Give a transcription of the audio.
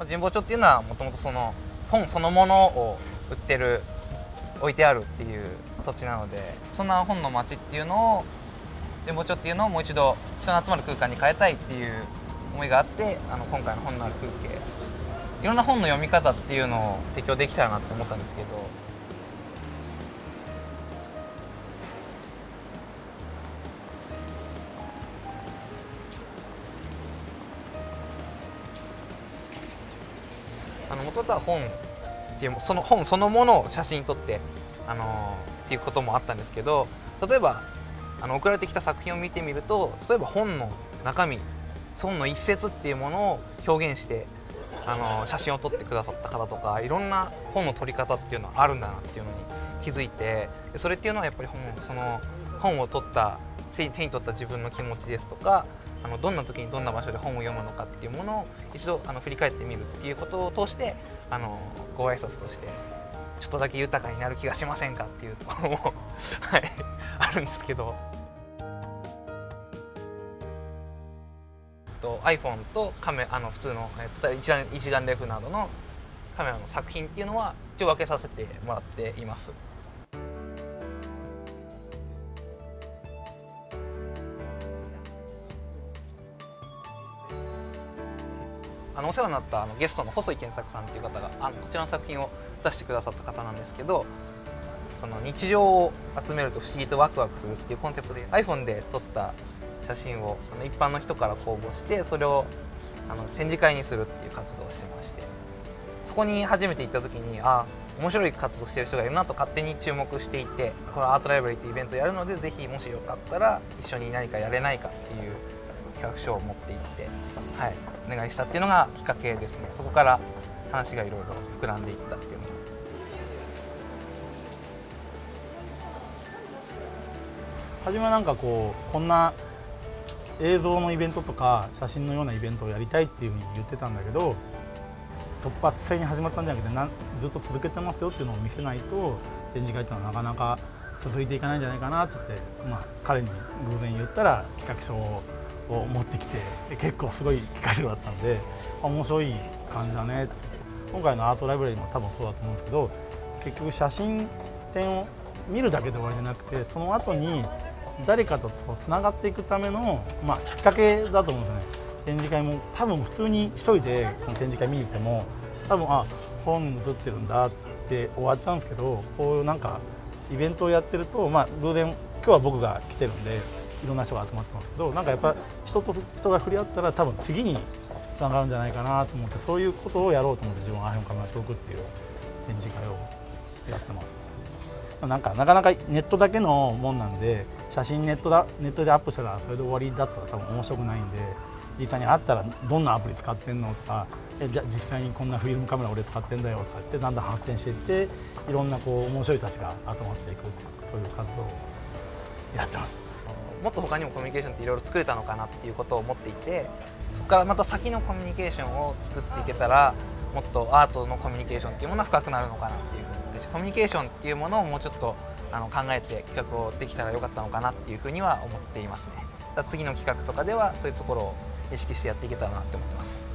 まあ、神保町っていうのはもともとその本そのものを売ってる置いてあるっていう土地なのでそんな本の街っていうのを神保町っていうのをもう一度人の集まる空間に変えたいっていう思いがあってあの今回の本のある風景。いろんな本の読み方っていうのを提供できたらなって思ったんですけどあの元々は本っていうその本そのものを写真に撮ってあのっていうこともあったんですけど例えばあの送られてきた作品を見てみると例えば本の中身本の一節っていうものを表現してあの写真を撮ってくださった方とかいろんな本の撮り方っていうのはあるんだなっていうのに気づいてそれっていうのはやっぱり本その本を撮った手に取った自分の気持ちですとかあのどんな時にどんな場所で本を読むのかっていうものを一度あの振り返ってみるっていうことを通してあのご挨拶としてちょっとだけ豊かになる気がしませんかっていうところも はいあるんですけど。と iPhone とカメあの普通の、えっと、一眼一眼レフなどのカメラの作品っていうのは一応分けさせてもらっています。あのお世話になったあのゲストの細井健作さんっていう方があのこちらの作品を出してくださった方なんですけどその日常を集めると不思議とワクワクするっていうコンセプトで iPhone で撮った写真をあの一般の人から公募してそれをあの展示会にするっていう活動をしてましてそこに初めて行った時にあ面白い活動してる人がいるなと勝手に注目していてこのアートライブラリーっていうイベントをやるのでぜひもしよかったら一緒に何かやれないかっていう企画書を持って行って、はい、お願いしたっていうのがきっかけですね。そこから話がいろいろ膨らんでいったっていうのが。初めはなんかこうこんな映像のイベントとか写真のようなイベントをやりたいっていうふうに言ってたんだけど突発性に始まったんじゃなくてなずっと続けてますよっていうのを見せないと展示会っていうのはなかなか続いていかないんじゃないかなって言って、まあ、彼に偶然言ったら企画書をを持ってきて結構すごい企画書だったんで面白い感じだねって。今回のアートライブラリーも多分そうだと思うんですけど結局写真展を見るだけで終わりじゃなくてその後に誰かとつながっていくための、まあ、きっかけだと思うんですよね。展示会も多分普通に一人でその展示会見に行っても多分あ本写ってるんだって終わっちゃうんですけどこういうなんかイベントをやってると、まあ、偶然今日は僕が来てるんでいろんな人が集まってますけどなんかやっぱ人と人が触れ合ったら多分次につながるんじゃないかなと思ってそういうことをやろうと思って自分は iPhone カメラトークっていう展示会をやってます。なんかなかなかネットだけのもんなんで写真ネットだネットでアップしたらそれで終わりだったら多分面白くないんで実際に会ったらどんなアプリ使ってんのとかえじゃ実際にこんなフィルムカメラ俺使ってんだよとかってだんだん発展していっていろんなこう面白い人たちが集まっていくっていうそういう活動をやってます。もっと他にもコミュニケーションっていろいろ作れたのかなっていうことを思っていてそこからまた先のコミュニケーションを作っていけたらもっとアートのコミュニケーションっていうものは深くなるのかなっていうふうにコミュニケーションっていうものをもうちょっとあの考えて企画をできたらよかったのかなっていうふうには思っていますね。次の企画とかではそういうところを意識してやっていけたらなって思ってます。